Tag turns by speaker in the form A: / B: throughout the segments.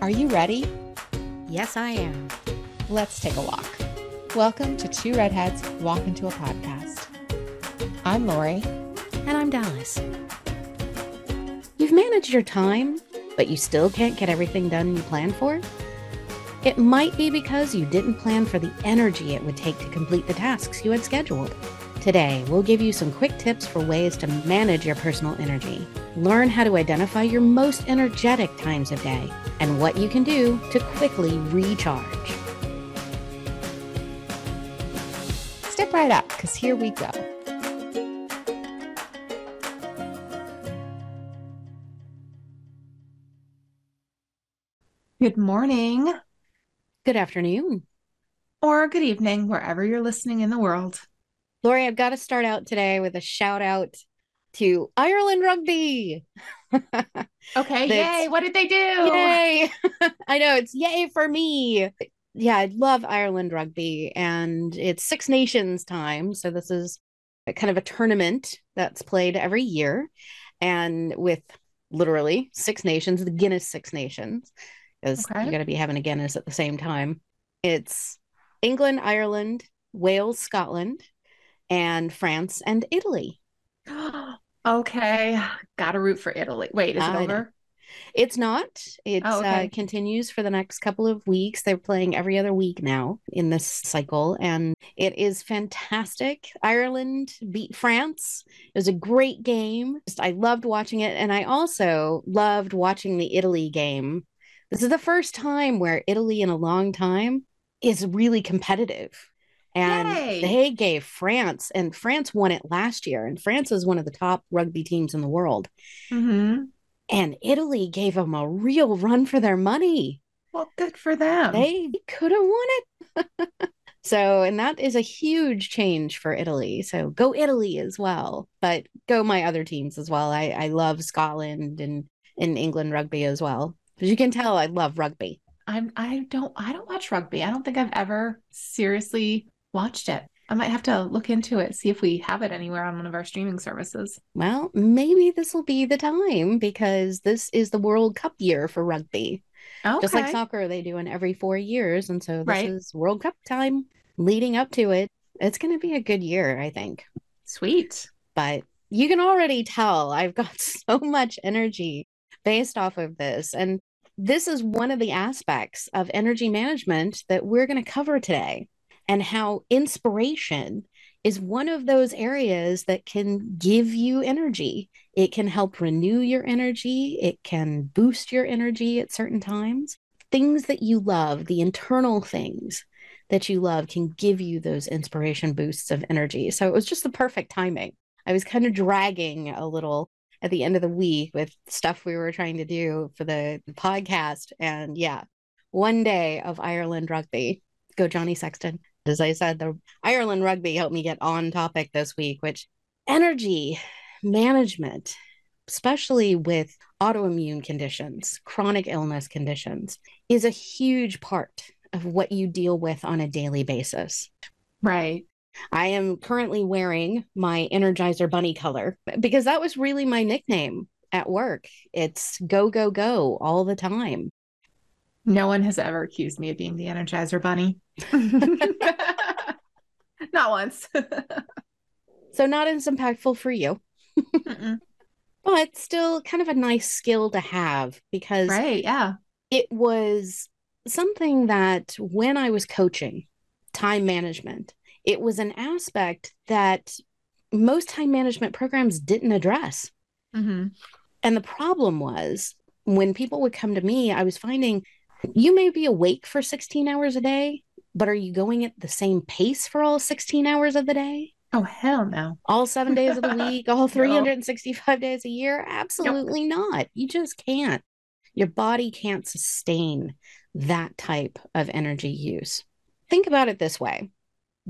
A: Are you ready?
B: Yes, I am.
A: Let's take a walk. Welcome to Two Redheads Walk into a Podcast. I'm Lori.
B: And I'm Dallas. You've managed your time, but you still can't get everything done you planned for? It might be because you didn't plan for the energy it would take to complete the tasks you had scheduled. Today, we'll give you some quick tips for ways to manage your personal energy. Learn how to identify your most energetic times of day and what you can do to quickly recharge.
A: Step right up, because here we go. Good morning
B: Good afternoon.
A: or good evening, wherever you're listening in the world.
B: Lori, I've got to start out today with a shout out to Ireland Rugby.
A: Okay, yay. What did they do?
B: Yay! I know it's yay for me. Yeah, I love Ireland rugby, and it's Six Nations time. So this is a kind of a tournament that's played every year, and with literally six nations, the Guinness Six Nations, because
A: Okay.
B: you got to be having a Guinness at the same time. It's England, Ireland, Wales, Scotland, and France and Italy.
A: okay, gotta root for Italy. Wait, is it
B: I know.
A: over?
B: It's not. It
A: Oh, okay.
B: uh, continues for the next couple of weeks. They're playing every other week now in this cycle, and it is fantastic. Ireland beat France. It was a great game. Just, I loved watching it, and I also loved watching the Italy game. This is the first time where Italy in a long time is really competitive. And
A: Yay.
B: they gave France, and France won it last year. And France is one of the top rugby teams in the world.
A: Mm-hmm.
B: And Italy gave them a real run for their money.
A: Well, good for them.
B: They could have won it. so, and that is a huge change for Italy. So, go Italy as well, but go my other teams as well. I, I love Scotland and, and England rugby as well. As you can tell, I love rugby.
A: I'm I don't I don't watch rugby. I don't think I've ever seriously watched it. I might have to look into it, see if we have it anywhere on one of our streaming services.
B: Well, maybe this will be the time because this is the World Cup year for rugby.
A: Okay.
B: Just like soccer, they do in every four years. And so this
A: Right.
B: is World Cup time leading up to it. It's going to be a good year, I think.
A: Sweet.
B: But you can already tell I've got so much energy based off of this. And this is one of the aspects of energy management that we're going to cover today, and how inspiration is one of those areas that can give you energy. It can help renew your energy, it can boost your energy at certain times. Things that you love, the internal things that you love, can give you those inspiration boosts of energy. So it was just the perfect timing. I was kind of dragging a little at the end of the week with stuff we were trying to do for the, the podcast. And yeah, one day of Ireland rugby. Go Johnny Sexton. As I said, the Ireland rugby helped me get on topic this week, which energy management, especially with autoimmune conditions, chronic illness conditions, is a huge part of what you deal with on a daily basis.
A: Right.
B: I am currently wearing my Energizer Bunny color because that was really my nickname at work. It's go, go, go all the time.
A: No one has ever accused me of being the Energizer Bunny. Not once.
B: So, not as impactful for you, but still kind of a nice skill to have because
A: right. Yeah.
B: it was something that when I was coaching time management, it was an aspect that most time management programs didn't address.
A: hmm
B: And the problem was when people would come to me, I was finding you may be awake for 16 hours a day, but are you going at the same pace for all 16 hours of the day?
A: Oh, hell no.
B: All seven days of the week, all 365 days a year? Absolutely not. You just can't. Your body can't sustain that type of energy use. Think about it this way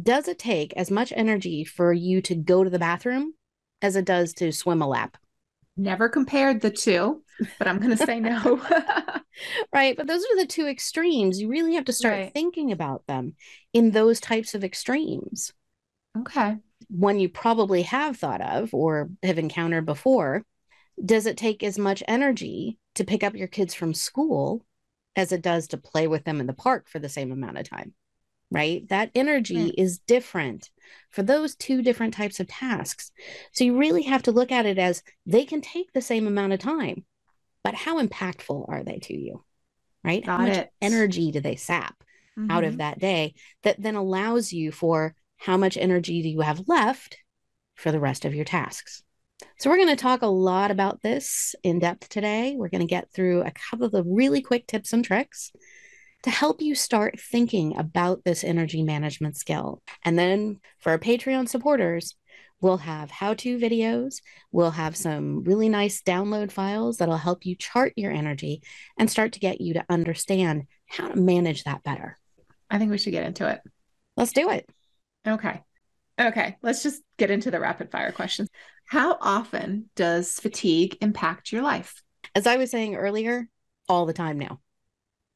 B: Does it take as much energy for you to go to the bathroom as it does to swim a lap?
A: Never compared the two, but I'm going to say no.
B: Right. But those are the two extremes. You really have to start
A: Right.
B: thinking about them in those types of extremes.
A: okay.
B: One you probably have thought of or have encountered before. Does it take as much energy to pick up your kids from school as it does to play with them in the park for the same amount of time, right? That energy
A: Right.
B: is different for those two different types of tasks. So you really have to look at it as they can take the same amount of time, but how impactful are they to you, right? how much
A: it.
B: energy do they sap out
A: Mhm.
B: of that day that then allows you for how much energy do you have left for the rest of your tasks? So, we're going to talk a lot about this in depth today. We're going to get through a couple of the really quick tips and tricks to help you start thinking about this energy management skill. And then for our Patreon supporters, we'll have how to videos, we'll have some really nice download files that'll help you chart your energy and start to get you to understand how to manage that better.
A: I think we should get into it.
B: Let's do it.
A: Okay. Okay. Let's just get into the rapid fire questions. How often does fatigue impact your life?
B: As I was saying earlier, all the time now.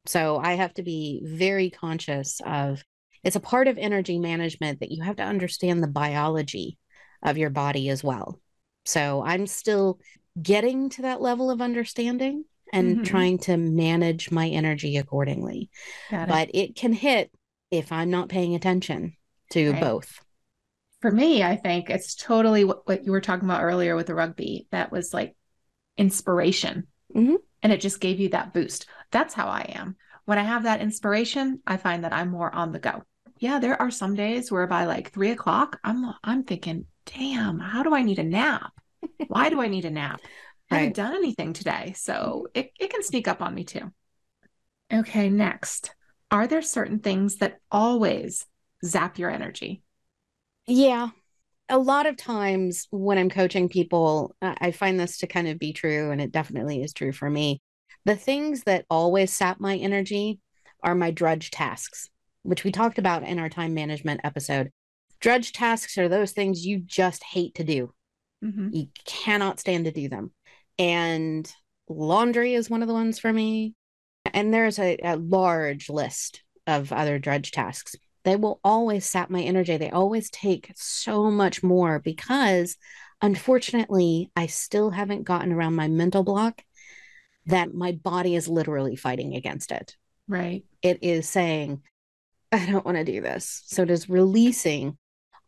B: So I have to be very conscious of it's a part of energy management that you have to understand the biology of your body as well. So I'm still getting to that level of understanding and
A: Mhm.
B: trying to manage my energy accordingly.
A: It.
B: But it can hit if I'm not paying attention to
A: Right.
B: both.
A: For me, I think it's totally what, what you were talking about earlier with the rugby. That was like inspiration.
B: Mhm.
A: And it just gave you that boost. That's how I am. When I have that inspiration, I find that I'm more on the go. Yeah, there are some days where by like three o'clock, I'm I'm thinking, damn, how do I need a nap? Why do I need a nap? I haven't
B: Right.
A: done anything today. So it, it can sneak up on me too. Okay, next. Are there certain things that always zap your energy?
B: Yeah. A lot of times when I'm coaching people, I find this to kind of be true, and it definitely is true for me. The things that always sap my energy are my drudge tasks, which we talked about in our time management episode. Drudge tasks are those things you just hate to do.
A: Mhm.
B: You cannot stand to do them. And laundry is one of the ones for me. And there's a, a large list of other drudge tasks. They will always sap my energy. They always take so much more because unfortunately, I still haven't gotten around my mental block that my body is literally fighting against it.
A: Right.
B: It is saying, I don't want to do this. So it is releasing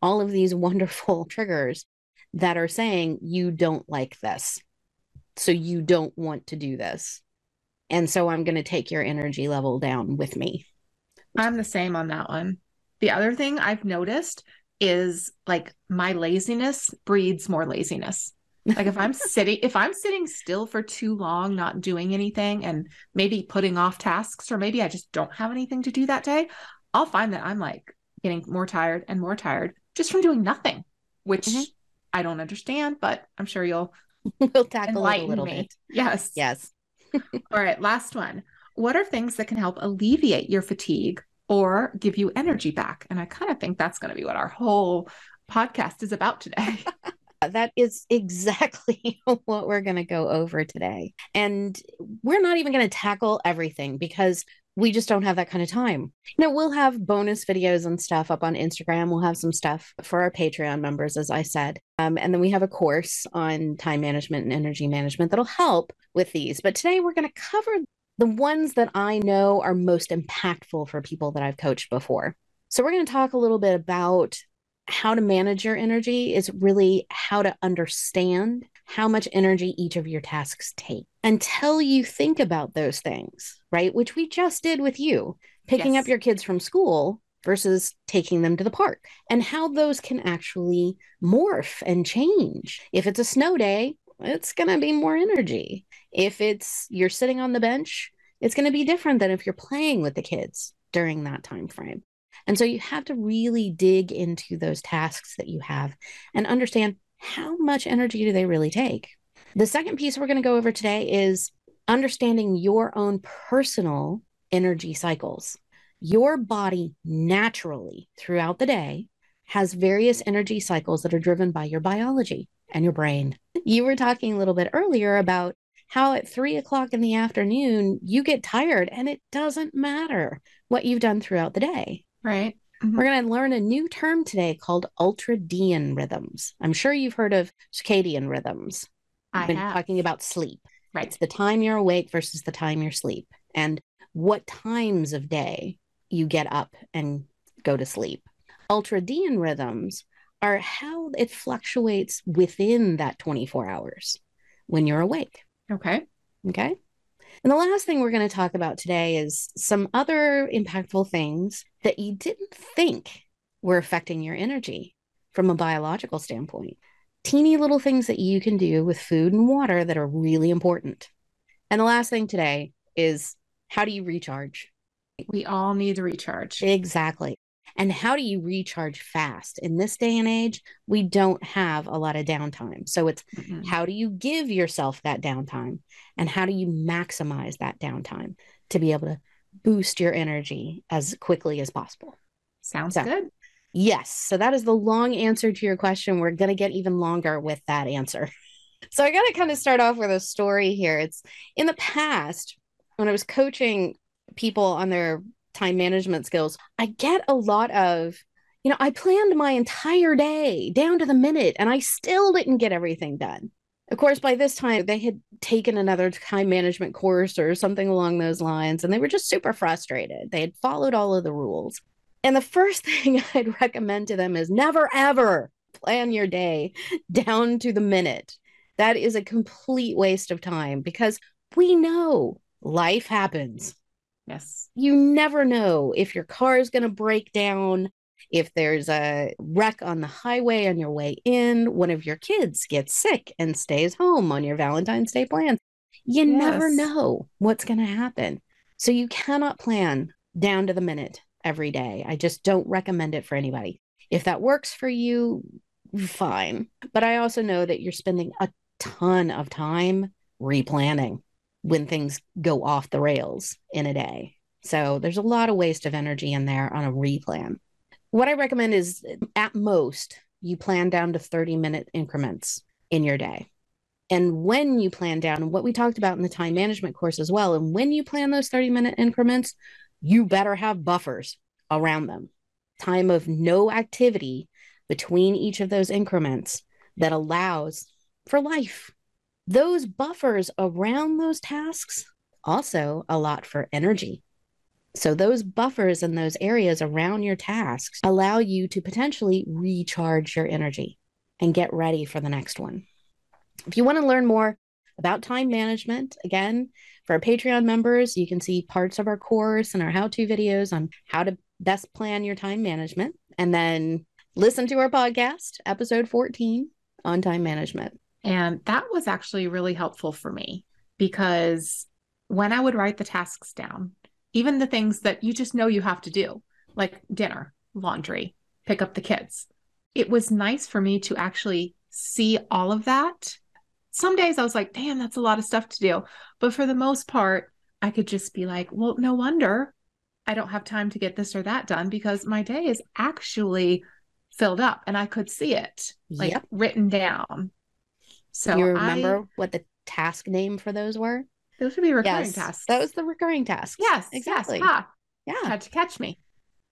B: all of these wonderful triggers that are saying, you don't like this. So you don't want to do this. And so I'm going to take your energy level down with me.
A: I'm the same on that one. The other thing I've noticed is like my laziness breeds more laziness. Like if I'm sitting if I'm sitting still for too long not doing anything and maybe putting off tasks or maybe I just don't have anything to do that day, I'll find that I'm like getting more tired and more tired just from doing nothing, which
B: Mhm.
A: I don't understand, but I'm sure you'll
B: we'll tackle it a little
A: me.
B: bit.
A: Yes.
B: Yes.
A: All right, last one. What are things that can help alleviate your fatigue or give you energy back? And I kind of think that's going to be what our whole podcast is about today.
B: That is exactly what we're going to go over today. And we're not even going to tackle everything because we just don't have that kind of time. You know, we'll have bonus videos and stuff up on Instagram. We'll have some stuff for our Patreon members, as I said. Um, and then we have a course on time management and energy management that'll help with these. But today we're going to cover the ones that I know are most impactful for people that I've coached before. So we're going to talk a little bit about how to manage your energy is really how to understand how much energy each of your tasks take until you think about those things, right? Which we just did with you, picking
A: Yes.
B: up your kids from school versus taking them to the park, and how those can actually morph and change. If it's a snow day, it's going to be more energy. If it's you're sitting on the bench, it's going to be different than if you're playing with the kids during that time frame. And so you have to really dig into those tasks that you have and understand how much energy do they really take. The second piece we're going to go over today is understanding your own personal energy cycles. Your body naturally throughout the day has various energy cycles that are driven by your biology and your brain. You were talking a little bit earlier about how at three o'clock in the afternoon you get tired and it doesn't matter what you've done throughout the day.
A: right.
B: We're mm-hmm. going to learn a new term today called ultradian rhythms. I'm sure you've heard of circadian rhythms. I've been
A: have.
B: talking about sleep.
A: Right.
B: It's the time you're awake versus the time you're asleep. And what times of day you get up and go to sleep. Ultradian rhythms are how it fluctuates within that 24 hours when you're awake.
A: Okay.
B: Okay. And the last thing we're going to talk about today is some other impactful things that you didn't think were affecting your energy from a biological standpoint. Teeny little things that you can do with food and water that are really important. And the last thing today is how do you recharge?
A: We all need to recharge.
B: Exactly. And how do you recharge fast? In this day and age, we don't have a lot of downtime. So it's
A: Mhm.
B: how do you give yourself that downtime? And how do you maximize that downtime to be able to boost your energy as quickly as possible?
A: Sounds
B: So-
A: good.
B: Yes. So that is the long answer to your question. We're going to get even longer with that answer. So I got to kind of start off with a story here. It's in the past when I was coaching people on their time management skills, I get a lot of, you know, I planned my entire day down to the minute and I still didn't get everything done. Of course, by this time, they had taken another time management course or something along those lines, and they were just super frustrated. They had followed all of the rules. And the first thing I'd recommend to them is never, ever plan your day down to the minute. That is a complete waste of time because we know life happens.
A: Yes.
B: You never know if your car is going to break down, if there's a wreck on the highway on your way in, one of your kids gets sick and stays home on your Valentine's Day plans. You never know what's going to happen. So you cannot plan down to the minute every day. I just don't recommend it for anybody. If that works for you, fine. But I also know that you're spending a ton of time replanning when things go off the rails in a day. So there's a lot of waste of energy in there on a replan. What I recommend is at most, you plan down to 30 minute increments in your day. And when you plan down, what we talked about in the time management course as well, and when you plan those 30 minute increments, you better have buffers around them. Time of no activity between each of those increments that allows for life. Those buffers around those tasks also allot for energy. So, those buffers and those areas around your tasks allow you to potentially recharge your energy and get ready for the next one. If you want to learn more about time management, again, for our Patreon members, you can see parts of our course and our how to videos on how to best plan your time management. And then listen to our podcast, episode 14 on time management.
A: And that was actually really helpful for me because when I would write the tasks down, even the things that you just know you have to do, like dinner, laundry, pick up the kids, it was nice for me to actually see all of that. Some days I was like, damn, that's a lot of stuff to do. But for the most part, I could just be like, well, no wonder I don't have time to get this or that done because my day is actually filled up and I could see it like
B: Yep.
A: written down. So
B: you
A: I-
B: remember what the task name for those were?
A: those would be recurring
B: yes,
A: tasks.
B: that was the recurring tasks.
A: yes,
B: exactly.
A: Yes. Ah,
B: Yeah.
A: had to catch me.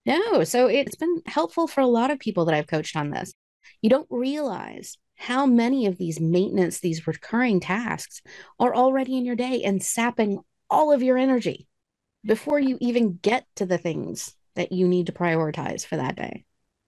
B: No, so it's been helpful for a lot of people that I've coached on this. You don't realize how many of these maintenance, these recurring tasks are already in your day and sapping all of your energy before you even get to the things that you need to prioritize for that day.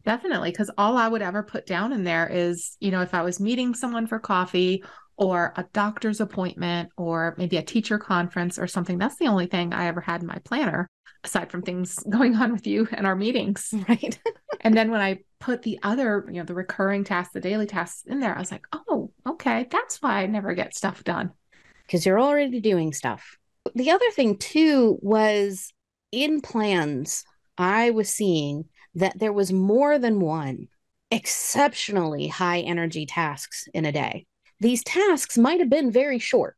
A: Definitely, because all I would ever put down in there is, you know, if I was meeting someone for coffee or a doctor's appointment or maybe a teacher conference or something, that's the only thing I ever had in my planner, aside from things going on with you and our meetings.
B: Right.
A: And then when I put the other, you know, the recurring tasks, the daily tasks in there, I was like, oh, okay, that's why I never get stuff done.
B: because you're already doing stuff. The other thing, too, was in plans, I was seeing that there was more than one exceptionally high energy tasks in a day. These tasks might have been very short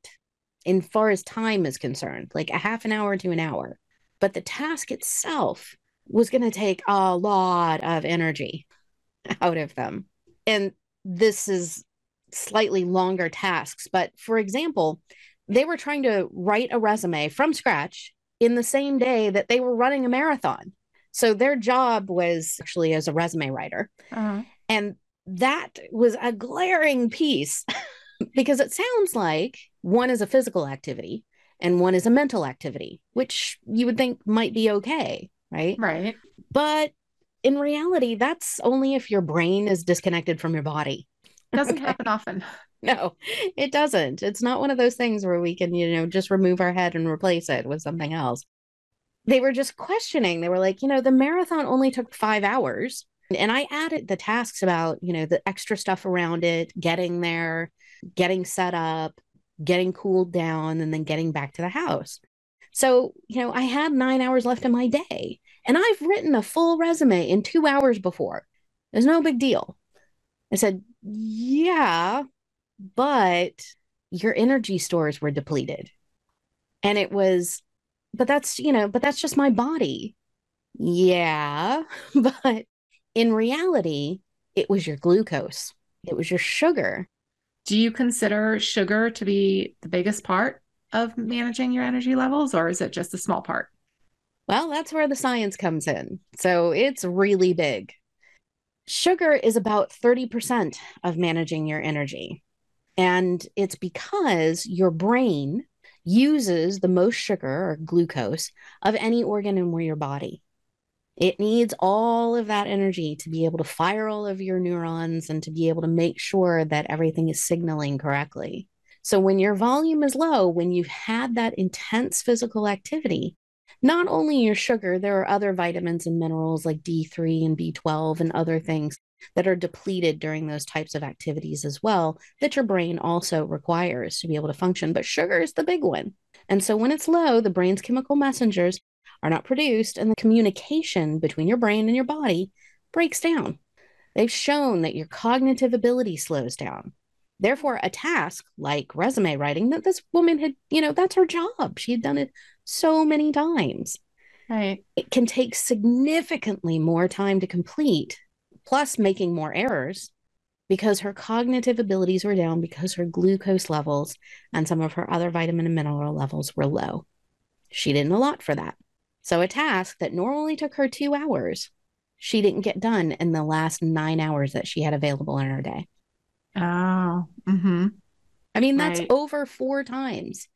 B: in far as time is concerned, like a half an hour to an hour, but the task itself was going to take a lot of energy out of them. And this is slightly longer tasks, but for example, they were trying to write a resume from scratch in the same day that they were running a marathon. So their job was actually as a resume writer.
A: Uh,
B: And that was a glaring piece because it sounds like one is a physical activity and one is a mental activity, which you would think might be okay, right?
A: Right.
B: But in reality, that's only if your brain is disconnected from your body.
A: It Doesn't okay. happen often.
B: No, it doesn't. It's not one of those things where we can, you know, just remove our head and replace it with something else. They were just questioning. They were like, you know, the marathon only took five hours. And I added the tasks about, you know, the extra stuff around it, getting there, getting set up, getting cooled down, and then getting back to the house. So, you know, I had nine hours left in my day. And I've written a full resume in two hours before. There's no big deal. I said, Yeah, but your energy stores were depleted. And it was, but that's, you know, but that's just my body. Yeah. But in reality, it was your glucose, it was your sugar.
A: Do you consider sugar to be the biggest part of managing your energy levels, or is it just a small part?
B: Well, that's where the science comes in. So it's really big. Sugar is about 30% of managing your energy. And it's because your brain uses the most sugar or glucose of any organ in your body. It needs all of that energy to be able to fire all of your neurons and to be able to make sure that everything is signaling correctly. So, when your volume is low, when you've had that intense physical activity, not only your sugar, there are other vitamins and minerals like D3 and B12 and other things that are depleted during those types of activities as well that your brain also requires to be able to function. But sugar is the big one. And so when it's low, the brain's chemical messengers are not produced, and the communication between your brain and your body breaks down. They've shown that your cognitive ability slows down. Therefore, a task like resume writing that this woman had, you know, that's her job. She had done it so many times.
A: Right.
B: It can take significantly more time to complete, plus making more errors because her cognitive abilities were down because her glucose levels and some of her other vitamin and mineral levels were low. She didn't allot for that. So, a task that normally took her two hours, she didn't get done in the last nine hours that she had available in her day.
A: Oh, mm-hmm.
B: I mean, that's right. over four times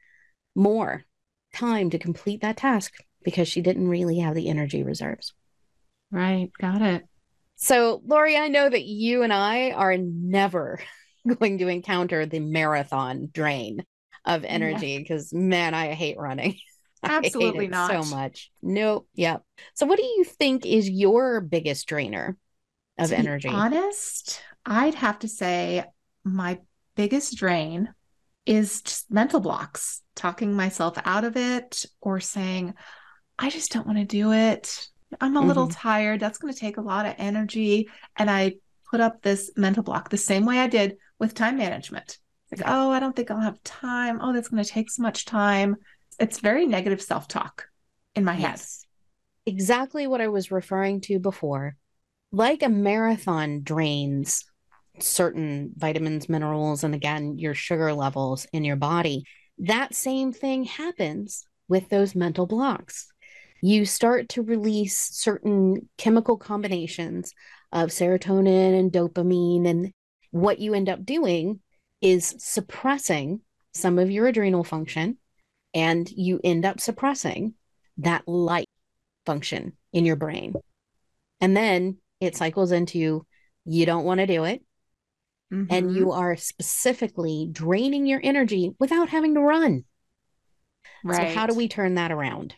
B: more time to complete that task because she didn't really have the energy reserves.
A: Right. Got it.
B: So, Lori, I know that you and I are never going to encounter the marathon drain of energy because, yeah. man, I hate running.
A: Absolutely not.
B: So much. Nope. Yep. So, what do you think is your biggest drainer of
A: to
B: energy?
A: honest, I'd have to say my biggest drain is just mental blocks, talking myself out of it or saying, I just don't want to do it. I'm a mm-hmm. little tired. That's going to take a lot of energy. And I put up this mental block the same way I did with time management. Like, oh, I don't think I'll have time. Oh, that's going to take so much time. It's very negative self talk in my yes.
B: head. Exactly what I was referring to before. Like a marathon drains certain vitamins, minerals, and again, your sugar levels in your body, that same thing happens with those mental blocks. You start to release certain chemical combinations of serotonin and dopamine. And what you end up doing is suppressing some of your adrenal function, and you end up suppressing that light function in your brain. And then it cycles into you don't want to do it mm-hmm. and you are specifically draining your energy without having to run. Right. So, how do we turn that around?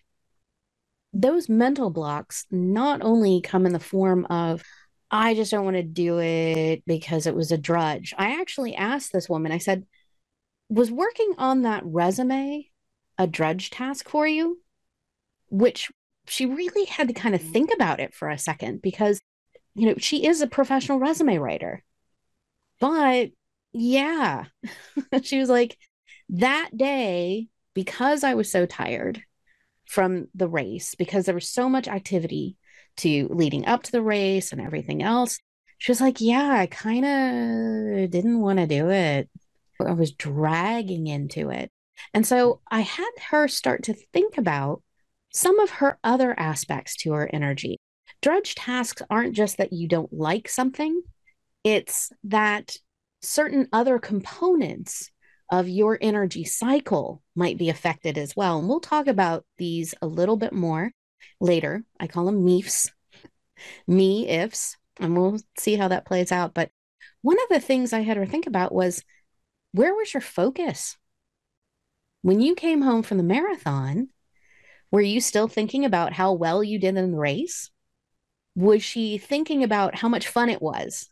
B: Those mental blocks not only come in the form of, I just don't want to do it because it was a drudge. I actually asked this woman, I said, was working on that resume a drudge task for you? Which she really had to kind of think about it for a second because, you know, she is a professional resume writer. But yeah, she was like, that day, because I was so tired from the race, because there was so much activity to leading up to the race and everything else, she was like, yeah, I kind of didn't want to do it. I was dragging into it. And so I had her start to think about some of her other aspects to her energy. Drudge tasks aren't just that you don't like something, it's that certain other components of your energy cycle might be affected as well. And we'll talk about these a little bit more later. I call them MEIFs, me ifs, and we'll see how that plays out. But one of the things I had her think about was where was your focus? When you came home from the marathon, were you still thinking about how well you did in the race? Was she thinking about how much fun it was?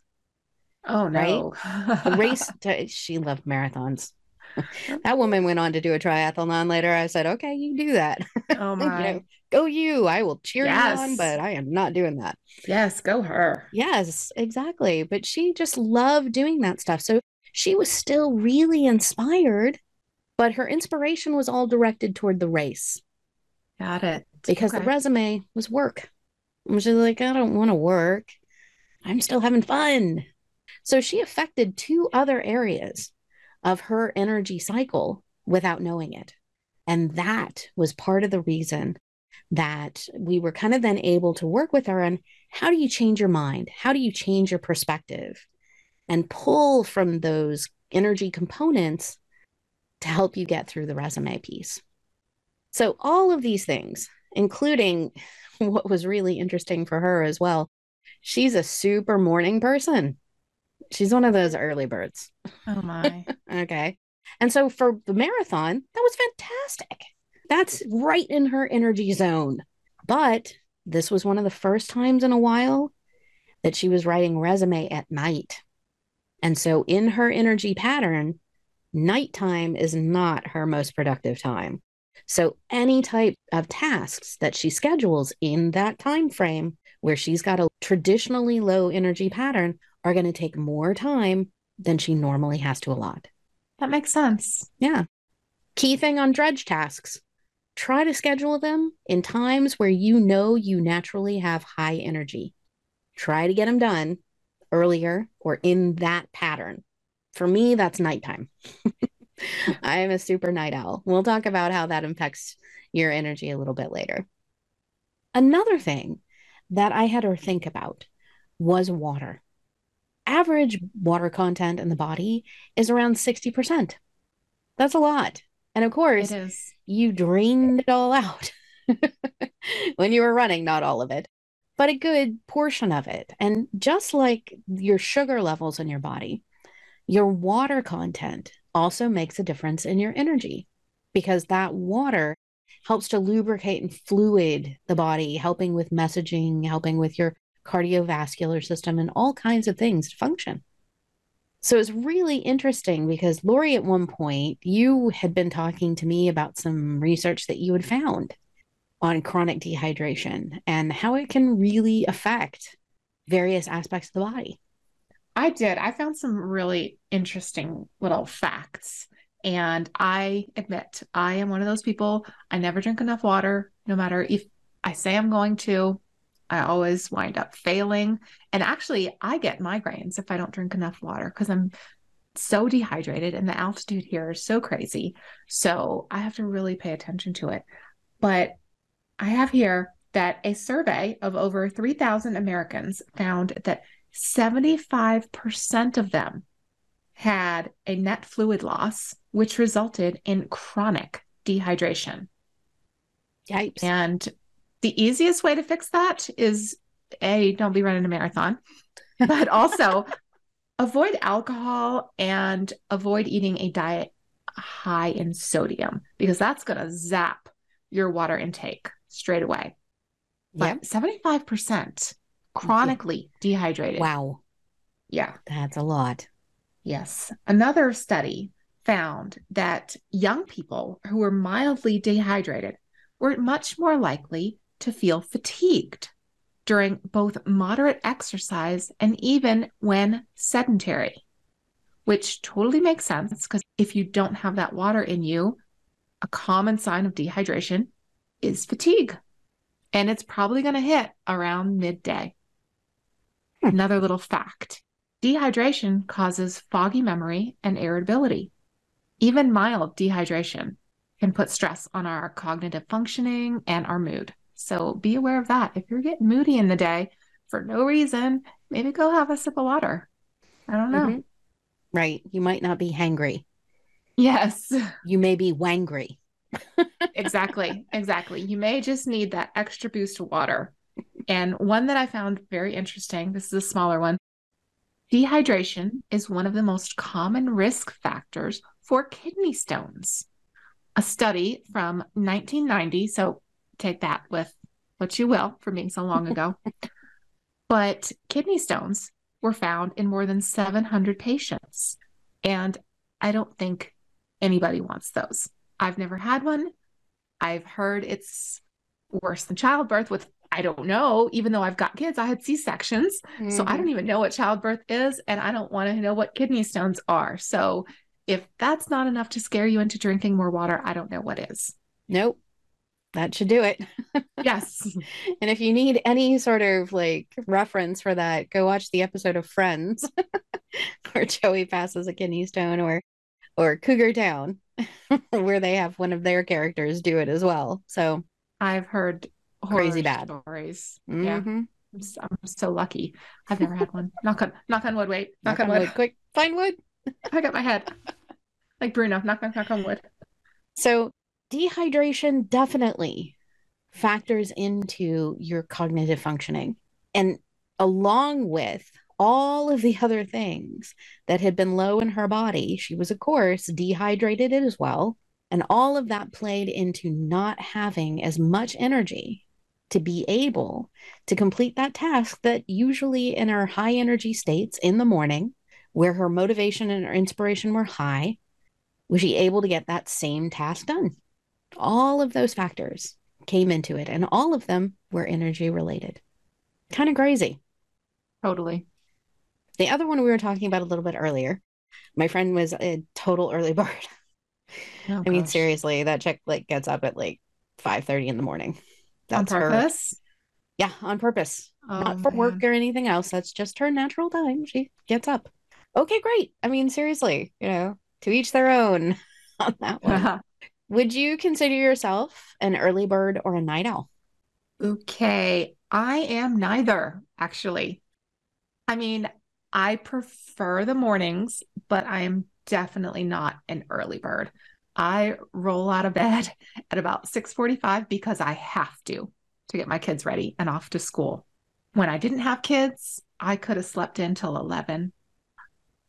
A: Oh no.
B: Right? the race she loved marathons. that woman went on to do a triathlon later. I said, okay, you do that.
A: Oh my. you know,
B: go you. I will cheer yes. you on, but I am not doing that.
A: Yes, go her.
B: Yes, exactly. But she just loved doing that stuff. So she was still really inspired, but her inspiration was all directed toward the race.
A: Got it.
B: Because okay. the resume was work. And she's like, I don't want to work. I'm still having fun. So she affected two other areas of her energy cycle without knowing it. And that was part of the reason that we were kind of then able to work with her on how do you change your mind? How do you change your perspective and pull from those energy components to help you get through the resume piece? So, all of these things, including what was really interesting for her as well, she's a super morning person. She's one of those early birds.
A: Oh my.
B: okay. And so for the marathon, that was fantastic. That's right in her energy zone. But this was one of the first times in a while that she was writing resume at night. And so in her energy pattern, nighttime is not her most productive time. So any type of tasks that she schedules in that time frame where she's got a traditionally low energy pattern are going to take more time than she normally has to allot.
A: That makes sense.
B: Yeah. Key thing on drudge tasks try to schedule them in times where you know you naturally have high energy. Try to get them done earlier or in that pattern. For me, that's nighttime. I am a super night owl. We'll talk about how that impacts your energy a little bit later. Another thing that I had her think about was water average water content in the body is around 60%. That's a lot. And of course, you drained it all out when you were running, not all of it, but a good portion of it. And just like your sugar levels in your body, your water content also makes a difference in your energy because that water helps to lubricate and fluid the body, helping with messaging, helping with your cardiovascular system, and all kinds of things to function. So it's really interesting because Lori, at one point, you had been talking to me about some research that you had found on chronic dehydration and how it can really affect various aspects of the body.
A: I did. I found some really interesting little facts. And I admit, I am one of those people. I never drink enough water, no matter if I say I'm going to. I always wind up failing. And actually, I get migraines if I don't drink enough water because I'm so dehydrated and the altitude here is so crazy. So I have to really pay attention to it. But I have here that a survey of over 3,000 Americans found that 75% of them had a net fluid loss, which resulted in chronic dehydration.
B: Yikes.
A: And the easiest way to fix that is a don't be running a marathon, but also avoid alcohol and avoid eating a diet high in sodium because that's going to zap your water intake straight away. But yep. 75% chronically dehydrated.
B: Wow.
A: Yeah.
B: That's a lot.
A: Yes. Another study found that young people who were mildly dehydrated were much more likely to feel fatigued during both moderate exercise and even when sedentary, which totally makes sense because if you don't have that water in you, a common sign of dehydration is fatigue. And it's probably going to hit around midday. Hmm. Another little fact dehydration causes foggy memory and irritability. Even mild dehydration can put stress on our cognitive functioning and our mood. So be aware of that. If you're getting moody in the day for no reason, maybe go have a sip of water. I don't know. Mm-hmm.
B: Right. You might not be hangry.
A: Yes.
B: You may be wangry.
A: exactly. Exactly. You may just need that extra boost of water. And one that I found very interesting, this is a smaller one. Dehydration is one of the most common risk factors for kidney stones. A study from 1990, so take that with what you will for being so long ago. but kidney stones were found in more than 700 patients. And I don't think anybody wants those. I've never had one. I've heard it's worse than childbirth with I don't know, even though I've got kids, I had C-sections. Mm-hmm. So I don't mm-hmm. even know what childbirth is and I don't want to know what kidney stones are. So if that's not enough to scare you into drinking more water, I don't know what is.
B: Nope. That should do it.
A: yes.
B: and if you need any sort of like reference for that, go watch the episode of Friends where Joey passes a kidney stone or or Cougar Town where they have one of their characters do it as well. So
A: I've heard
B: crazy bad
A: stories. Mm-hmm. Yeah. I'm so, I'm so, lucky. I've never had one. knock on knock on wood. Wait, knock, knock on, wood. wood.
B: Quick, find wood.
A: I got my head. Like Bruno, knock knock knock on wood.
B: So dehydration definitely factors into your cognitive functioning, and along with all of the other things that had been low in her body, she was of course dehydrated as well. And all of that played into not having as much energy to be able to complete that task that usually in our high energy states in the morning, where her motivation and her inspiration were high, was she able to get that same task done? All of those factors came into it, and all of them were energy related. Kind of crazy.
A: Totally.
B: The other one we were talking about a little bit earlier, my friend was a total early bird. Oh, I mean, seriously, that chick like gets up at like five thirty in the morning.
A: That's on purpose. Her,
B: yeah, on purpose. Oh, Not for man. work or anything else. That's just her natural time. She gets up. Okay, great. I mean, seriously, you know, to each their own on that one. Would you consider yourself an early bird or a night owl?
A: Okay, I am neither, actually. I mean, I prefer the mornings, but I am definitely not an early bird. I roll out of bed at about 6:45 because I have to to get my kids ready and off to school. When I didn't have kids, I could have slept in till 11.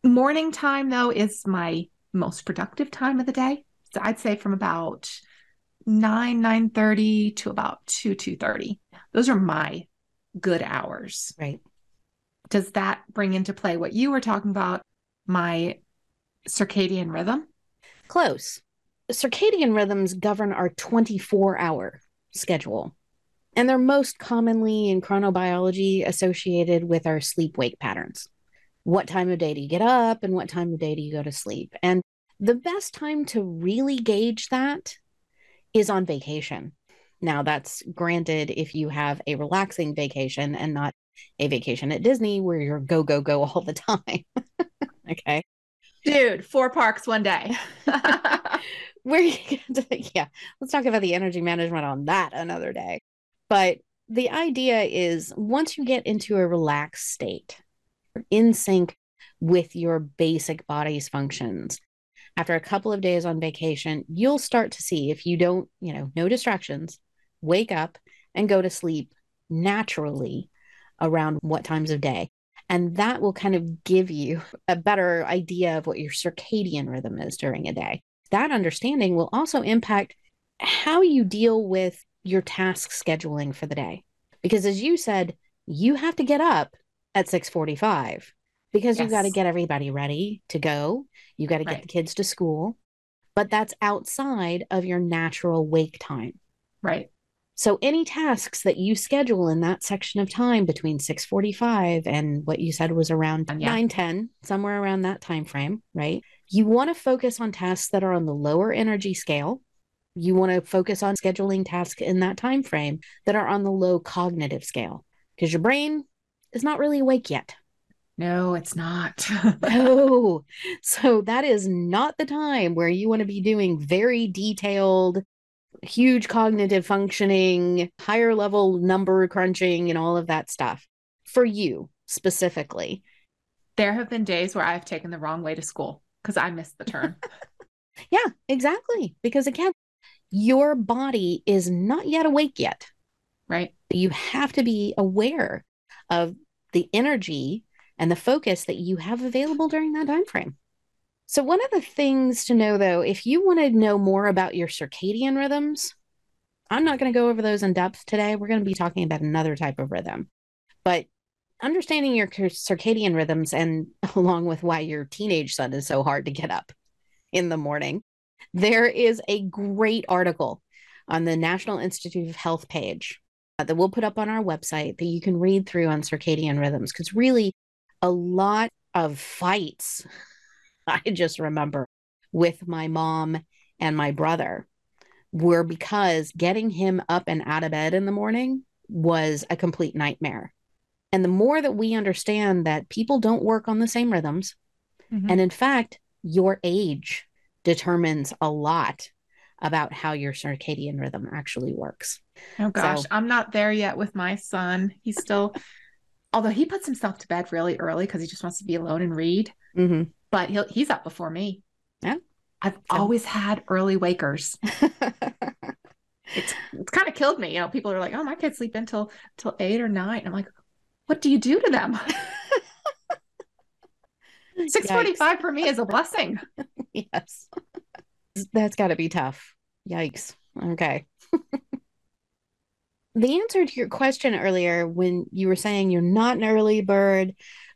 A: Morning time though is my most productive time of the day. So I'd say from about 9 9:30 to about 2 2:30. Those are my good hours.
B: Right.
A: Does that bring into play what you were talking about my circadian rhythm?
B: Close. Circadian rhythms govern our 24 hour schedule, and they're most commonly in chronobiology associated with our sleep wake patterns. What time of day do you get up, and what time of day do you go to sleep? And the best time to really gauge that is on vacation. Now, that's granted if you have a relaxing vacation and not a vacation at Disney where you're go, go, go all the time. okay.
A: Dude, four parks one day.
B: where you get to, yeah, let's talk about the energy management on that another day. But the idea is once you get into a relaxed state, in sync with your basic body's functions, after a couple of days on vacation, you'll start to see if you don't, you know, no distractions, wake up and go to sleep naturally around what times of day. And that will kind of give you a better idea of what your circadian rhythm is during a day. That understanding will also impact how you deal with your task scheduling for the day. Because as you said, you have to get up at 6:45 because yes. you've got to get everybody ready to go. You got to get the kids to school. But that's outside of your natural wake time.
A: Right.
B: So any tasks that you schedule in that section of time between 6:45 and what you said was around yeah. 9 10, somewhere around that time frame, right? You want to focus on tasks that are on the lower energy scale. You want to focus on scheduling tasks in that time frame that are on the low cognitive scale because your brain is not really awake yet.
A: No, it's not.
B: no. So that is not the time where you want to be doing very detailed huge cognitive functioning, higher level number crunching, and all of that stuff for you specifically?
A: There have been days where I've taken the wrong way to school because I missed the turn.
B: Yeah, exactly. Because again, your body is not yet awake yet.
A: Right.
B: You have to be aware of the energy and the focus that you have available during that time frame. So one of the things to know though, if you want to know more about your circadian rhythms, I'm not going to go over those in depth today. We're going to be talking about another type of rhythm. But understanding your circadian rhythms and along with why your teenage son is so hard to get up in the morning, there is a great article on the National Institute of Health page uh, that we'll put up on our website that you can read through on circadian rhythms because really a lot of fights I just remember with my mom and my brother were because getting him up and out of bed in the morning was a complete nightmare. And the more that we understand that people don't work on the same rhythms, mm-hmm. and in fact, your age determines a lot about how your circadian rhythm actually works.
A: Oh gosh, so, I'm not there yet with my son. He's still, although he puts himself to bed really early because he just wants to be alone and read. Mm-hmm. But he'll he's up before me.
B: Yeah,
A: I've so. always had early wakers. it's it's kind of killed me. You know, people are like, "Oh, my kids sleep until till eight or nine. I'm like, "What do you do to them?" Six forty-five for me is a blessing.
B: yes, that's got to be tough. Yikes. Okay. The answer to your question earlier, when you were saying you're not an early bird,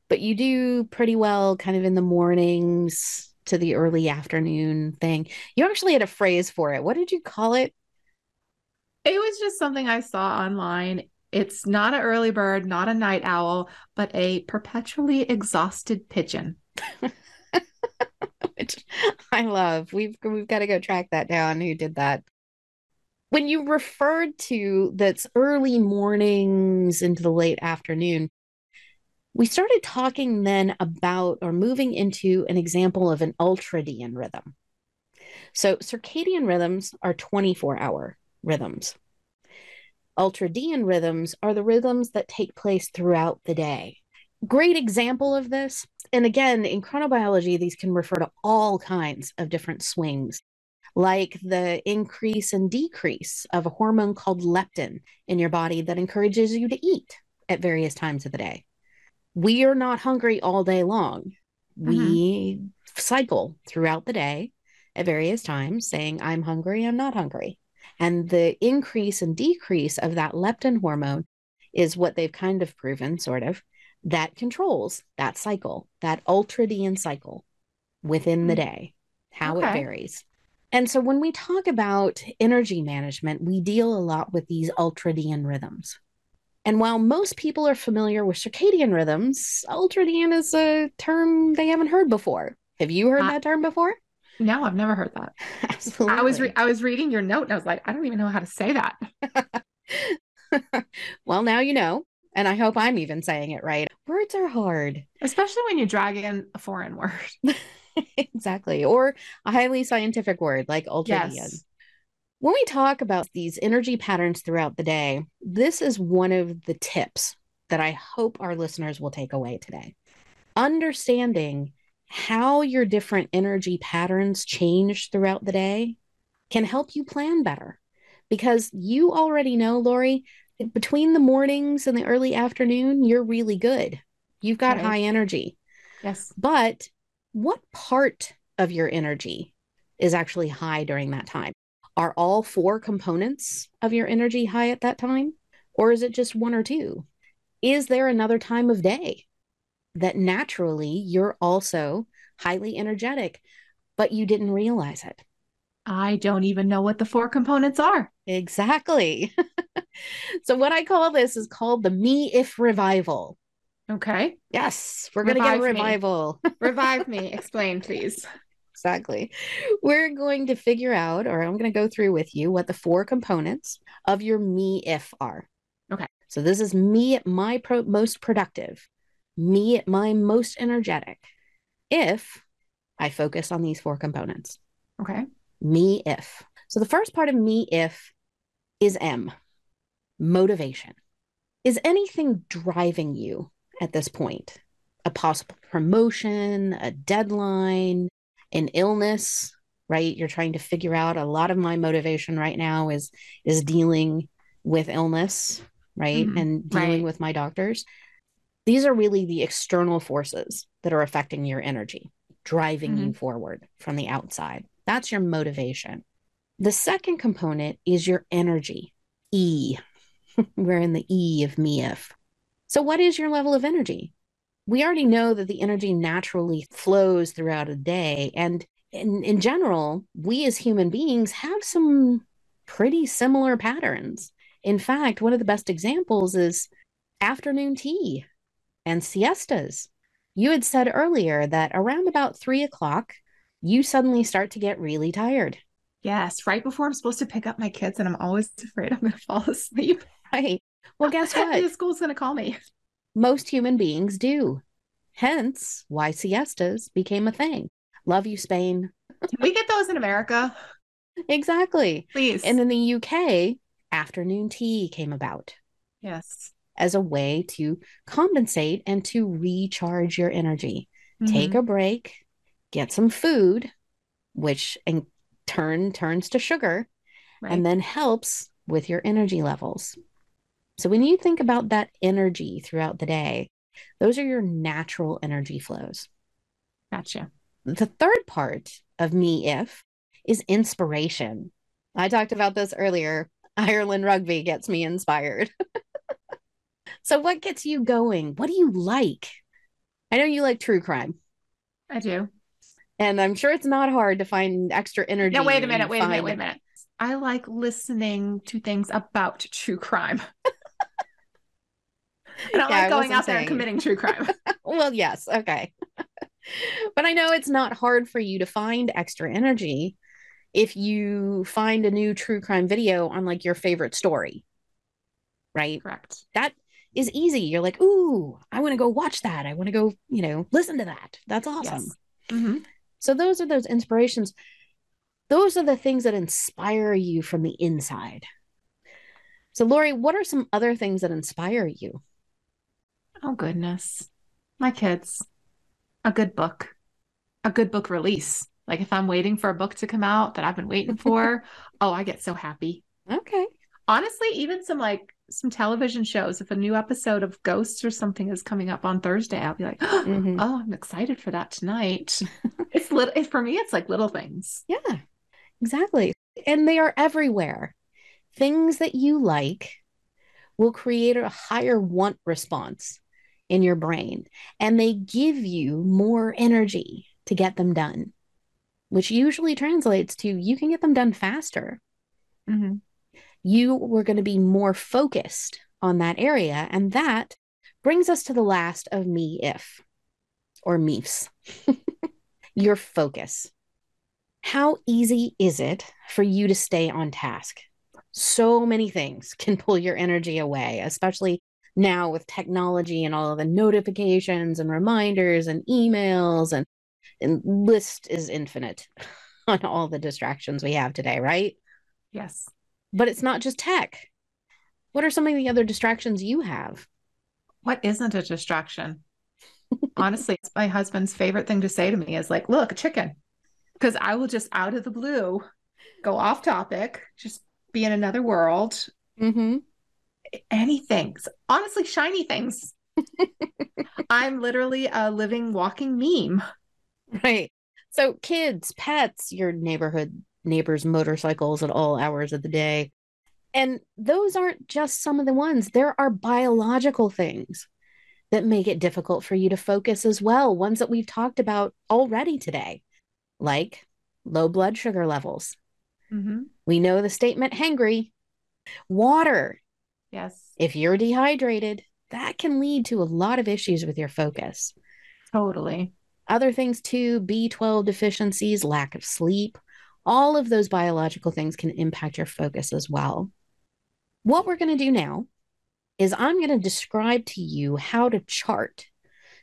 B: but you do pretty well kind of in the mornings to the early afternoon thing. You actually had a phrase for it. What did you call it?
A: It was just something I saw online. It's not an early bird, not a night owl, but a perpetually exhausted pigeon.
B: Which I love. We've we've got to go track that down. Who did that? When you referred to that's early mornings into the late afternoon, we started talking then about or moving into an example of an ultradian rhythm. So circadian rhythms are 24 hour rhythms. Ultradian rhythms are the rhythms that take place throughout the day. Great example of this. And again, in chronobiology, these can refer to all kinds of different swings, like the increase and decrease of a hormone called leptin in your body that encourages you to eat at various times of the day we are not hungry all day long. Mm-hmm. We cycle throughout the day at various times saying, I'm hungry, I'm not hungry. And the increase and decrease of that leptin hormone is what they've kind of proven, sort of, that controls that cycle, that ultradian cycle within the mm. day, how okay. it varies. And so when we talk about energy management, we deal a lot with these ultradian rhythms. And while most people are familiar with circadian rhythms, ultradian is a term they haven't heard before. Have you heard uh, that term before?
A: No, I've never heard that. Absolutely. I was re- I was reading your note and I was like, I don't even know how to say that.
B: well, now you know, and I hope I'm even saying it right. Words are hard,
A: especially when you drag in a foreign word.
B: exactly, or a highly scientific word like ultradian. Yes. When we talk about these energy patterns throughout the day, this is one of the tips that I hope our listeners will take away today. Understanding how your different energy patterns change throughout the day can help you plan better because you already know, Lori, between the mornings and the early afternoon, you're really good. You've got high energy.
A: Yes.
B: But what part of your energy is actually high during that time? Are all four components of your energy high at that time? Or is it just one or two? Is there another time of day that naturally you're also highly energetic, but you didn't realize it?
A: I don't even know what the four components are.
B: Exactly. so, what I call this is called the me if revival.
A: Okay.
B: Yes, we're going to get revival.
A: Revive me. Explain, please
B: exactly. We're going to figure out, or I'm going to go through with you what the four components of your me if are.
A: Okay.
B: So this is me at my pro- most productive, me at my most energetic. If I focus on these four components.
A: Okay.
B: Me if. So the first part of me if is M, motivation. Is anything driving you at this point? A possible promotion, a deadline, an illness, right? You're trying to figure out a lot of my motivation right now is is dealing with illness, right?
A: Mhm.
B: And dealing
A: Right.
B: with my doctors. These are really the external forces that are affecting your energy, driving you forward from the outside. That's your motivation. The second component is your energy. E. We're in the E of me if. So, what is your level of energy? We already know that the energy naturally flows throughout a day. And in, in general, we as human beings have some pretty similar patterns. In fact, one of the best examples is afternoon tea and siestas. You had said earlier that around about three o'clock, you suddenly start to get really tired.
A: Yes, right before I'm supposed to pick up my kids, and I'm always afraid I'm going to fall asleep.
B: Right. Well, guess what?
A: the school's going to call me.
B: Most human beings do. Hence why siestas became a thing. Love you, Spain.
A: Can we get those in America,
B: Exactly.
A: please?
B: And in the UK, afternoon tea came about
A: yes,
B: as a way to compensate and to recharge your energy. Take
A: Mhm.
B: a break, get some food, which in turn turns to sugar
A: Right.
B: and then helps with your energy levels. So when you think about that energy throughout the day, those are your natural energy flows.
A: gotcha.
B: The third part of me if is inspiration. I talked about this earlier. Ireland rugby gets me inspired. so what gets you going? What do you like? I know you like true crime,
A: I do.
B: and I'm sure it's not hard to find extra energy.
A: No, wait a minute. Wait a minute. Wait a minute. I like listening to things about true crime. I don't
B: Yeah,
A: like going out there and committing true crime.
B: Well, yes, okay. but I know it's not hard for you to find extra energy if you find a new true crime video on like your favorite story. Right?
A: Correct.
B: That is easy. You're like, "Ooh, I want to go watch that. I want to go, you know, listen to that. That's awesome."
A: Yes. Mhm.
B: So those are those inspirations. Those are the things that inspire you from the inside. So Lori, what are some other things that inspire you?
A: Oh goodness. My kids. A good book. A good book release. Like if I'm waiting for a book to come out that I've been waiting for, oh, I get so happy.
B: Okay.
A: Honestly, even some like some television shows, if a new episode of Ghosts or something is coming up on Thursday, I'll be like,
B: Mhm.
A: oh, I'm excited for that tonight. it's little it, for me, it's like little things.
B: Yeah, exactly. And they are everywhere. Things that you like will create a higher want response in your brain, and they give you more energy to get them done, which usually translates to you can get them done faster.
A: Mhm.
B: You were going to be more focused on that area. And that brings us to the last of me if or meefs your focus. How easy is it for you to stay on task? So many things can pull your energy away, especially now with technology and all of the notifications and reminders and emails and, and list is infinite on all the distractions we have today, right?
A: Yes.
B: But it's not just tech. What are some of the other distractions you have?
A: What isn't a distraction? Honestly, it's my husband's favorite thing to say to me is like, look, a chicken. Because I will just out of the blue go off topic, just be in another world,
B: Mm-hmm.
A: Anything. Honestly, shiny things. I'm literally a living, walking meme.
B: Right. So, kids, pets, your neighborhood neighbors' motorcycles at all hours of the day. And those aren't just some of the ones, there are biological things that make it difficult for you to focus as well, ones that we've talked about already today, like low blood sugar levels.
A: Mm-hmm.
B: We know the statement hangry, water.
A: Yes,
B: If you're dehydrated, that can lead to a lot of issues with your focus.
A: totally.
B: Other things too, B12 deficiencies, lack of sleep, all of those biological things can impact your focus as well. What we're going to do now is I'm going to describe to you how to chart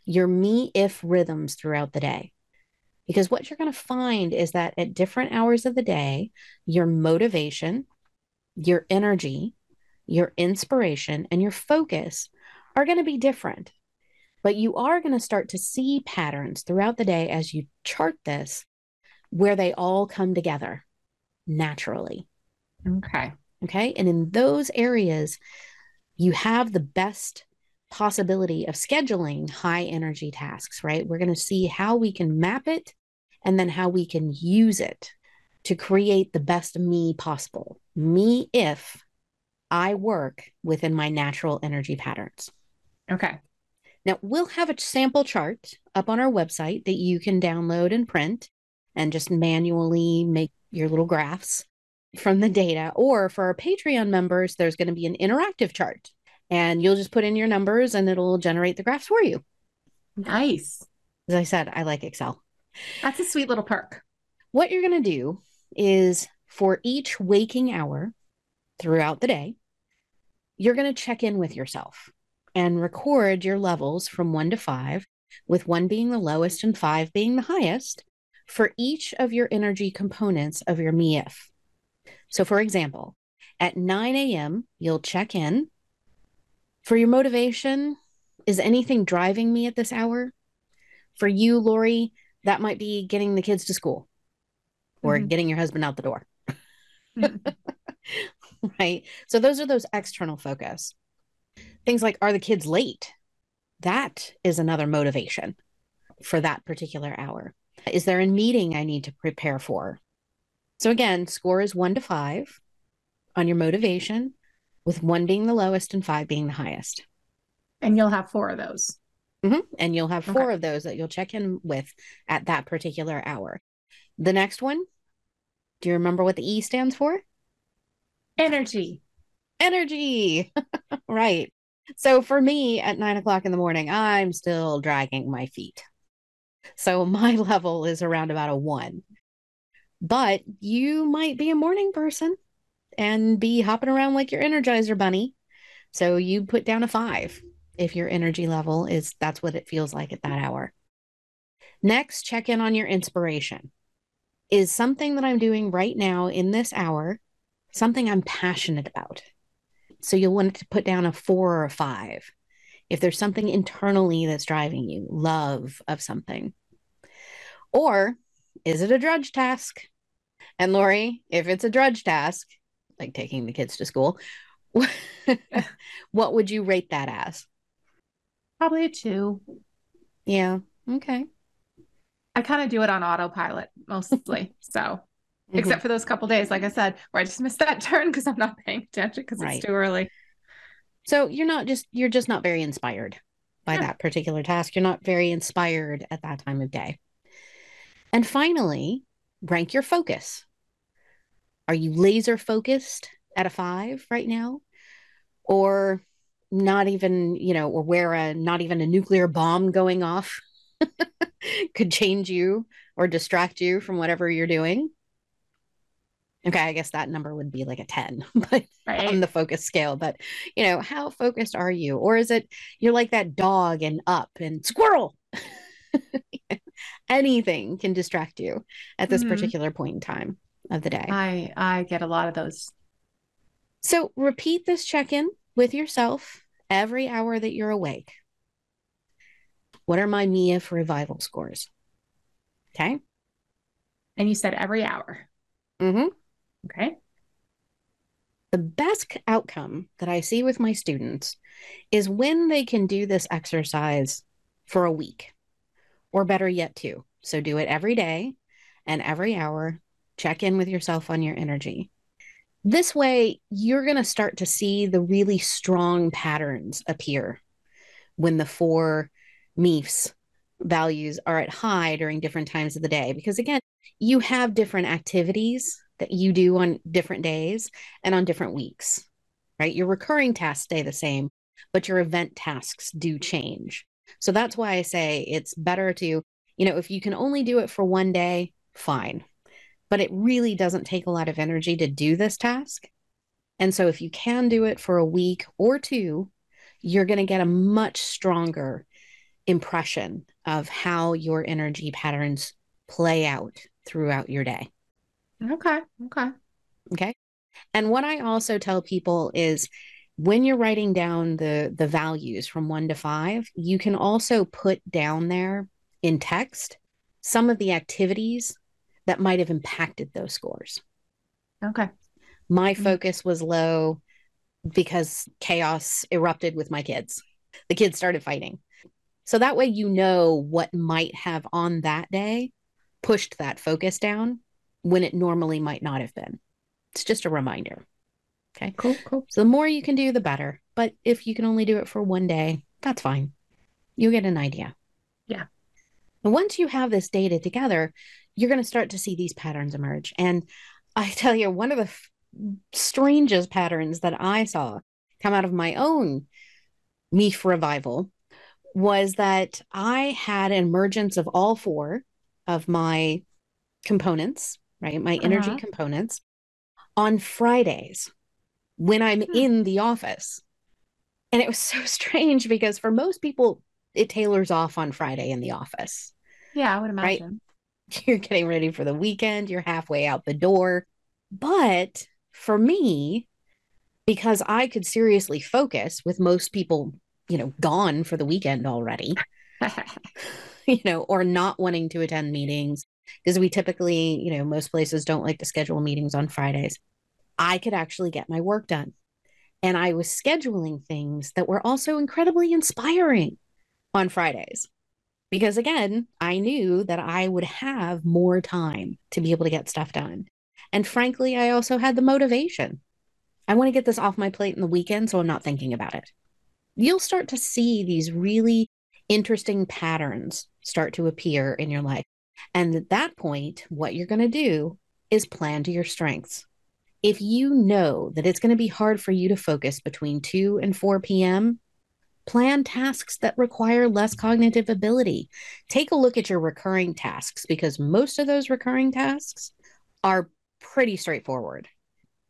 B: your me if rhythms throughout the day. Because what you're going to find is that at different hours of the day, your motivation, your energy, your inspiration, and your focus are going to be different. But you are going to start to see patterns throughout the day as you chart this where they all come together naturally.
A: Okay.
B: Okay. And in those areas, you have the best possibility of scheduling high energy tasks, right? We're going to see how we can map it and then how we can use it to create the best me possible. Me if I work within my natural energy patterns.
A: Okay.
B: Now, we'll have a sample chart up on our website that you can download and print and just manually make your little graphs from the data. Or for our Patreon members, there's going to be an interactive chart and you'll just put in your numbers and it'll generate the graphs for you.
A: Nice.
B: As I said, I like Excel.
A: That's a sweet little perk.
B: What you're going to do is for each waking hour throughout the day, you're going to check in with yourself and record your levels from one to five, with one being the lowest and five being the highest for each of your energy components of your MIF. So, for example, at 9 a.m., you'll check in. For your motivation, is anything driving me at this hour? For you, Lori, that might be getting the kids to school or mm-hmm. getting your husband out the door. Mm-hmm. right. So, those are those external focus. Things like, are the kids late? That is another motivation for that particular hour. Is there a meeting I need to prepare for? So, again, score is one to five on your motivation, with one being the lowest and five being the highest.
A: And you'll have four of those.
B: Mm-hmm. And you'll have four okay. of those that you'll check in with at that particular hour. The next one, do you remember what the E stands for?
A: Energy.
B: Energy. right. So for me at nine o'clock in the morning, I'm still dragging my feet. So my level is around about a one. But you might be a morning person and be hopping around like your energizer bunny. So you put down a five if your energy level is that's what it feels like at that hour. Next, check in on your inspiration. Is something that I'm doing right now in this hour something I'm passionate about? So you'll want to put down a four or a five. If there's something internally that's driving you, love of something. Or is it a drudge task? And Lori, if it's a drudge task, like taking the kids to school, what would you rate that as?
A: Probably a two.
B: Yeah. Okay.
A: I kind of do it on autopilot mostly. so, mm-hmm. except for those couple days, like I said, where I just missed that turn because I'm not paying attention because right. it's too early.
B: So you're not just you're just not very inspired by yeah. that particular task. You're not very inspired at that time of day. And finally, rank your focus. Are you laser focused at a five right now? Or not even, you know, or where a not even a nuclear bomb going off could change you or distract you from whatever you're doing? Okay, I guess that number would be like a 10 but right. on the focus scale. But you know, how focused are you? Or is it you're like that dog and up and squirrel? anything can distract you at this mm-hmm. particular point in time of the day.
A: I I get a lot of those.
B: So repeat this check-in with yourself every hour that you're awake. What are my MIF revival scores? Okay.
A: And you said every hour.
B: Mm-hmm.
A: Okay.
B: The best outcome that I see with my students is when they can do this exercise for a week or better yet, two. So do it every day and every hour. Check in with yourself on your energy. This way, you're going to start to see the really strong patterns appear when the four MIFs values are at high during different times of the day. Because again, you have different activities that you do on different days and on different weeks, right? Your recurring tasks stay the same, but your event tasks do change. So that's why I say it's better to, you know, if you can only do it for one day, fine. But it really doesn't take a lot of energy to do this task. And so if you can do it for a week or two, you're going to get a much stronger impression of how your energy patterns play out throughout your day.
A: Okay. Okay.
B: Okay. And what I also tell people is when you're writing down the the values from 1 to 5 you can also put down there in text some of the activities that might have impacted those scores.
A: Okay.
B: My
A: Mhm.
B: focus was low because chaos erupted with my kids. The kids started fighting. So that way you know what might have on that day pushed that focus down when it normally might not have been. It's just a reminder. Okay.
A: Cool. Cool.
B: So the more you can do, the better. But if you can only do it for one day, that's fine. You'll get an idea.
A: Yeah.
B: And once you have this data together, you're going to start to see these patterns emerge. And I tell you, one of the f- strangest patterns that I saw come out of my own MIF revival was that I had an emergence of all four of my components, right? My energy
A: Uh-huh.
B: components on Fridays when I'm
A: Hmm.
B: in the office. And it was so strange because for most people, it tailors off on Friday in the office.
A: Yeah, I would
B: Right.
A: imagine.
B: You're getting ready for the weekend, you're halfway out the door. But for me, because I could seriously focus with most people, you know, gone for the weekend already, you know, or not wanting to attend meetings, because we typically, you know, most places don't like to schedule meetings on Fridays. I could actually get my work done. And I was scheduling things that were also incredibly inspiring on Fridays. Because again, I knew that I would have more time to be able to get stuff done. And frankly, I also had the motivation. I want to get this off my plate in the weekend, so I'm not thinking about it. You'll start to see these really interesting patterns start to appear in your life. And at that point, what you're going to do is plan to your strengths. If you know that it's going to be hard for you to focus between 2 and 4 p.m., plan tasks that require less cognitive ability. Take a look at your recurring tasks because most of those recurring tasks are pretty straightforward.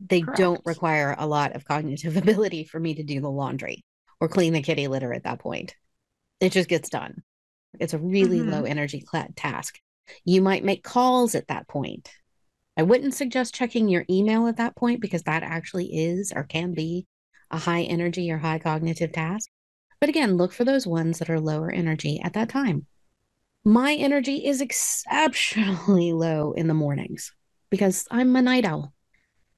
B: They don't require a lot of cognitive ability for me to do the laundry or clean the kitty litter at that point. It just gets done. It's a really
A: Mhm.
B: low energy task. You might make calls at that point. I wouldn't suggest checking your email at that point because that actually is or can be a high energy or high cognitive task. But again, look for those ones that are lower energy at that time. My energy is exceptionally low in the mornings because I'm a night owl.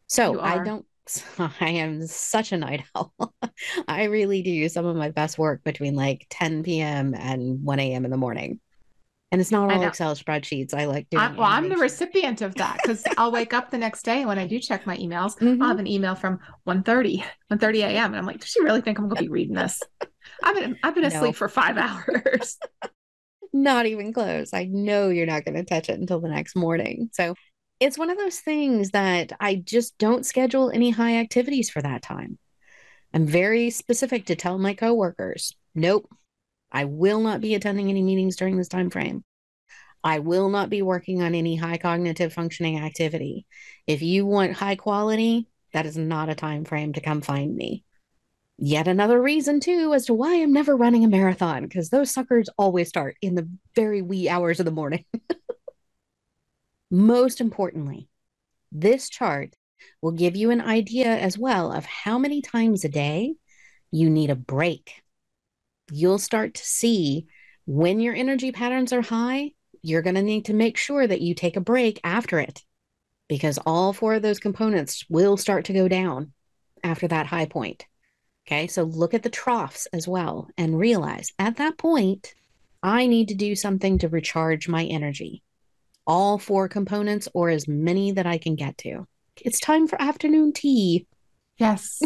B: So I don't, I am such a night owl. I really do some of my best work between like 10 p.m. and 1 a.m. in the morning. And it's not all. Excel spreadsheets. I like doing
A: I, well, I'm the recipient of that because I'll wake up the next day when I do check my emails.
B: Mhm.
A: I'll have an email from 1.30, 1.30 a.m. And I'm like, does she really think I'm going to be reading this? I've been, I've been
B: No.
A: asleep for five hours.
B: Not even close. I know you're not going to touch it until the next morning. So it's one of those things that I just don't schedule any high activities for that time. I'm very specific to tell my coworkers, nope, I will not be attending any meetings during this time frame. I will not be working on any high cognitive functioning activity. If you want high quality, that is not a time frame to come find me. Yet another reason too as to why I'm never running a marathon because those suckers always start in the very wee hours of the morning. Most importantly, this chart will give you an idea as well of how many times a day you need a break. You'll start to see when your energy patterns are high, you're going to need to make sure that you take a break after it because all four of those components will start to go down after that high point. Okay, so look at the troughs as well and realize at that point, I need to do something to recharge my energy. All four components or as many that I can get to. It's time for afternoon tea.
A: yes.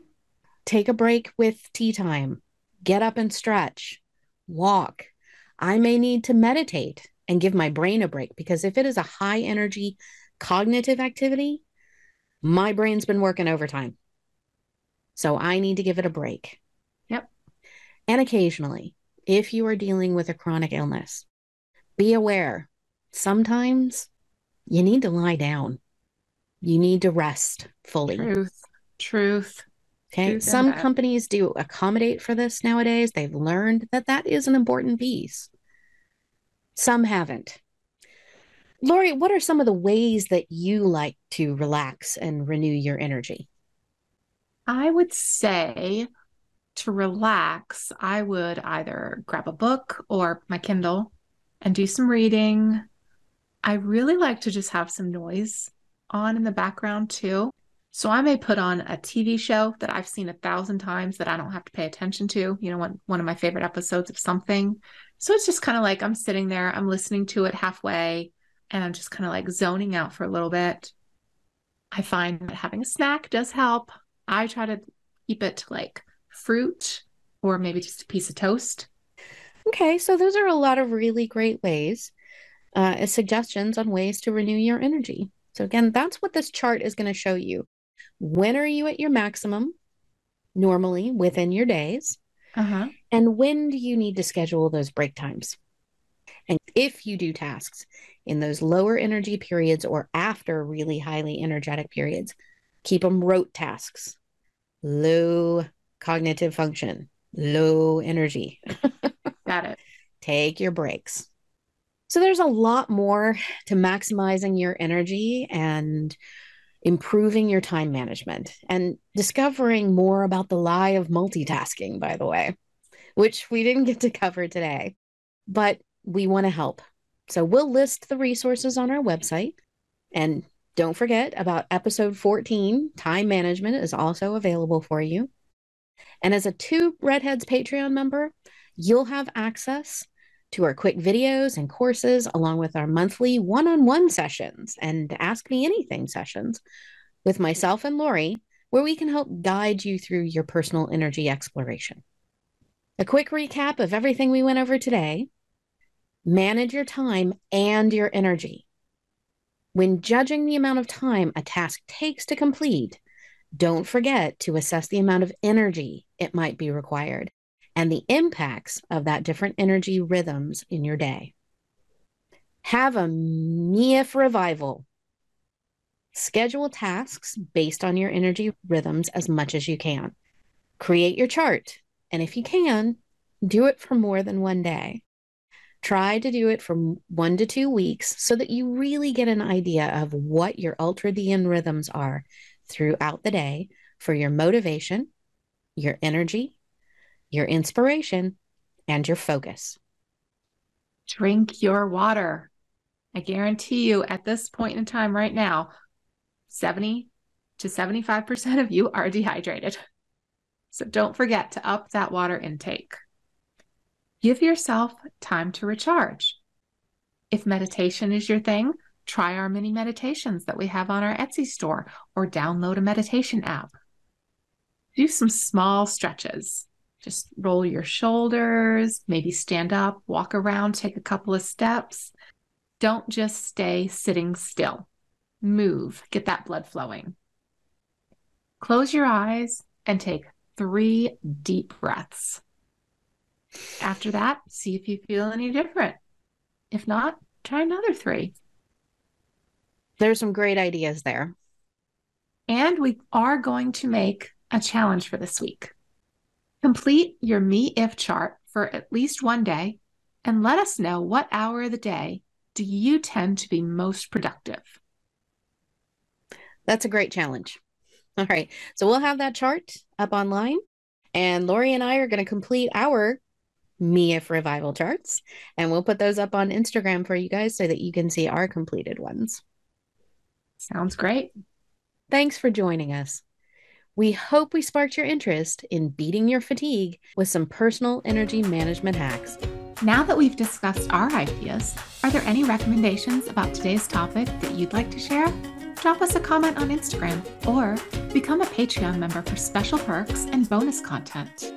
B: Take a break with tea time. Get up and stretch. Walk. I may need to meditate and give my brain a break because if it is a high energy cognitive activity, my brain's been working overtime. So I need to give it a break.
A: Yep.
B: And occasionally, if you are dealing with a chronic illness, be aware sometimes you need to lie down. You need to rest fully.
A: Truth. Truth.
B: Okay. Some
A: that.
B: companies do accommodate for this nowadays. They've learned that that is an important piece. Some haven't. Lori, what are some of the ways that you like to relax and renew your energy?
A: I would say to relax, I would either grab a book or my Kindle and do some reading, I really like to just have some noise on in the background too. So I may put on a TV show that I've seen a thousand times that I don't have to pay attention to, you know, one, one of my favorite episodes of something. So it's just kind of like I'm sitting there, I'm listening to it halfway, and I'm just kind of like zoning out for a little bit. I find that having a snack does help. I try to keep it like fruit or maybe just a piece of toast.
B: Okay, so those are a lot of really great ways, uh, suggestions on ways to renew your energy. So, again, that's what this chart is going to show you. When are you at your maximum normally within your days?
A: Uh-huh.
B: And when do you need to schedule those break times? And if you do tasks in those lower energy periods or after really highly energetic periods, keep them rote tasks, low cognitive function, low energy.
A: Got it.
B: Take your breaks. So there's a lot more to maximizing your energy and improving your time management and discovering more about the lie of multitasking, by the way, which we didn't get to cover today, but we want to help. So we'll list the resources on our website. And don't forget about episode 14 time management is also available for you. And as a two Redheads Patreon member, you'll have access to our quick videos and courses, along with our monthly one on one sessions and Ask Me Anything sessions with myself and Lori, where we can help guide you through your personal energy exploration. A quick recap of everything we went over today manage your time and your energy. When judging the amount of time a task takes to complete, don't forget to assess the amount of energy it might be required and the impacts of that different energy rhythms in your day. Have a MIF revival. Schedule tasks based on your energy rhythms as much as you can. Create your chart. And if you can, do it for more than one day. Try to do it for one to two weeks so that you really get an idea of what your ultradian rhythms are throughout the day for your motivation, your energy, your inspiration, and your focus.
A: Drink your water. I guarantee you at this point in time right now, 70 to 75% of you are dehydrated. So don't forget to up that water intake. Give yourself time to recharge. If meditation is your thing, try our mini meditations that we have on our Etsy store or download a meditation app. Do some small stretches. Just roll your shoulders, maybe stand up, walk around, take a couple of steps. Don't just stay sitting still. Move, get that blood flowing. Close your eyes and take three deep breaths. After that, see if you feel any different. If not, try another three.
B: There's some great ideas there.
A: And we are going to make a challenge for this week. Complete your me if chart for at least one day and let us know what hour of the day do you tend to be most productive.
B: That's a great challenge. All right. So we'll have that chart up online, and Lori and I are going to complete our me if revival charts, and we'll put those up on Instagram for you guys so that you can see our completed ones.
A: Sounds great.
B: Thanks for joining us. We hope we sparked your interest in beating your fatigue with some personal energy management hacks.
A: Now that we've discussed our ideas, are there any recommendations about today's topic that you'd like to share? Drop us a comment on Instagram or become a Patreon member for special perks and bonus content.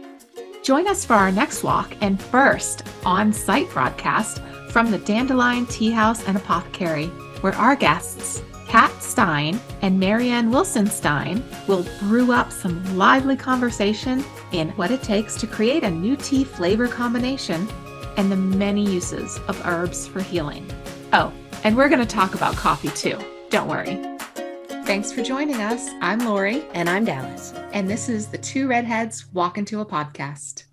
A: Join us for our next walk and first on site broadcast from the Dandelion Tea House and Apothecary, where our guests Kat Stein and Marianne Wilson Stein will brew up some lively conversation in what it takes to create a new tea flavor combination and the many uses of herbs for healing. Oh, and we're going to talk about coffee too. Don't worry. Thanks for joining us. I'm Lori.
B: And I'm Dallas.
A: And this is the Two Redheads Walk Into a Podcast.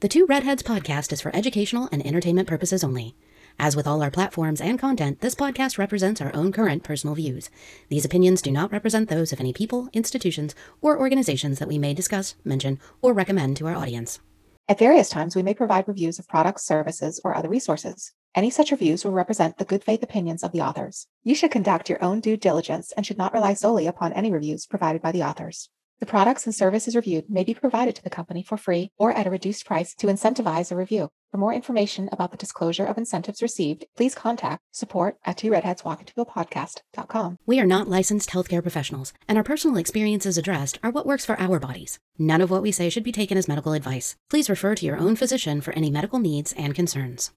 B: The Two Redheads podcast is for educational and entertainment purposes only. As with all our platforms and content, this podcast represents our own current personal views. These opinions do not represent those of any people, institutions, or organizations that we may discuss, mention, or recommend to our audience.
C: At various times, we may provide reviews of products, services, or other resources.
A: Any such reviews will represent the good faith opinions of the authors. You should conduct your own due diligence and should not rely solely upon any reviews provided by the authors. The products and services reviewed may be provided to the company for free or at a reduced price to incentivize a review. For more information about the disclosure of incentives received, please contact support at two walk podcast.com.
B: We are not licensed healthcare professionals, and our personal experiences addressed are what works for our bodies. None of what we say should be taken as medical advice. Please refer to your own physician for any medical needs and concerns.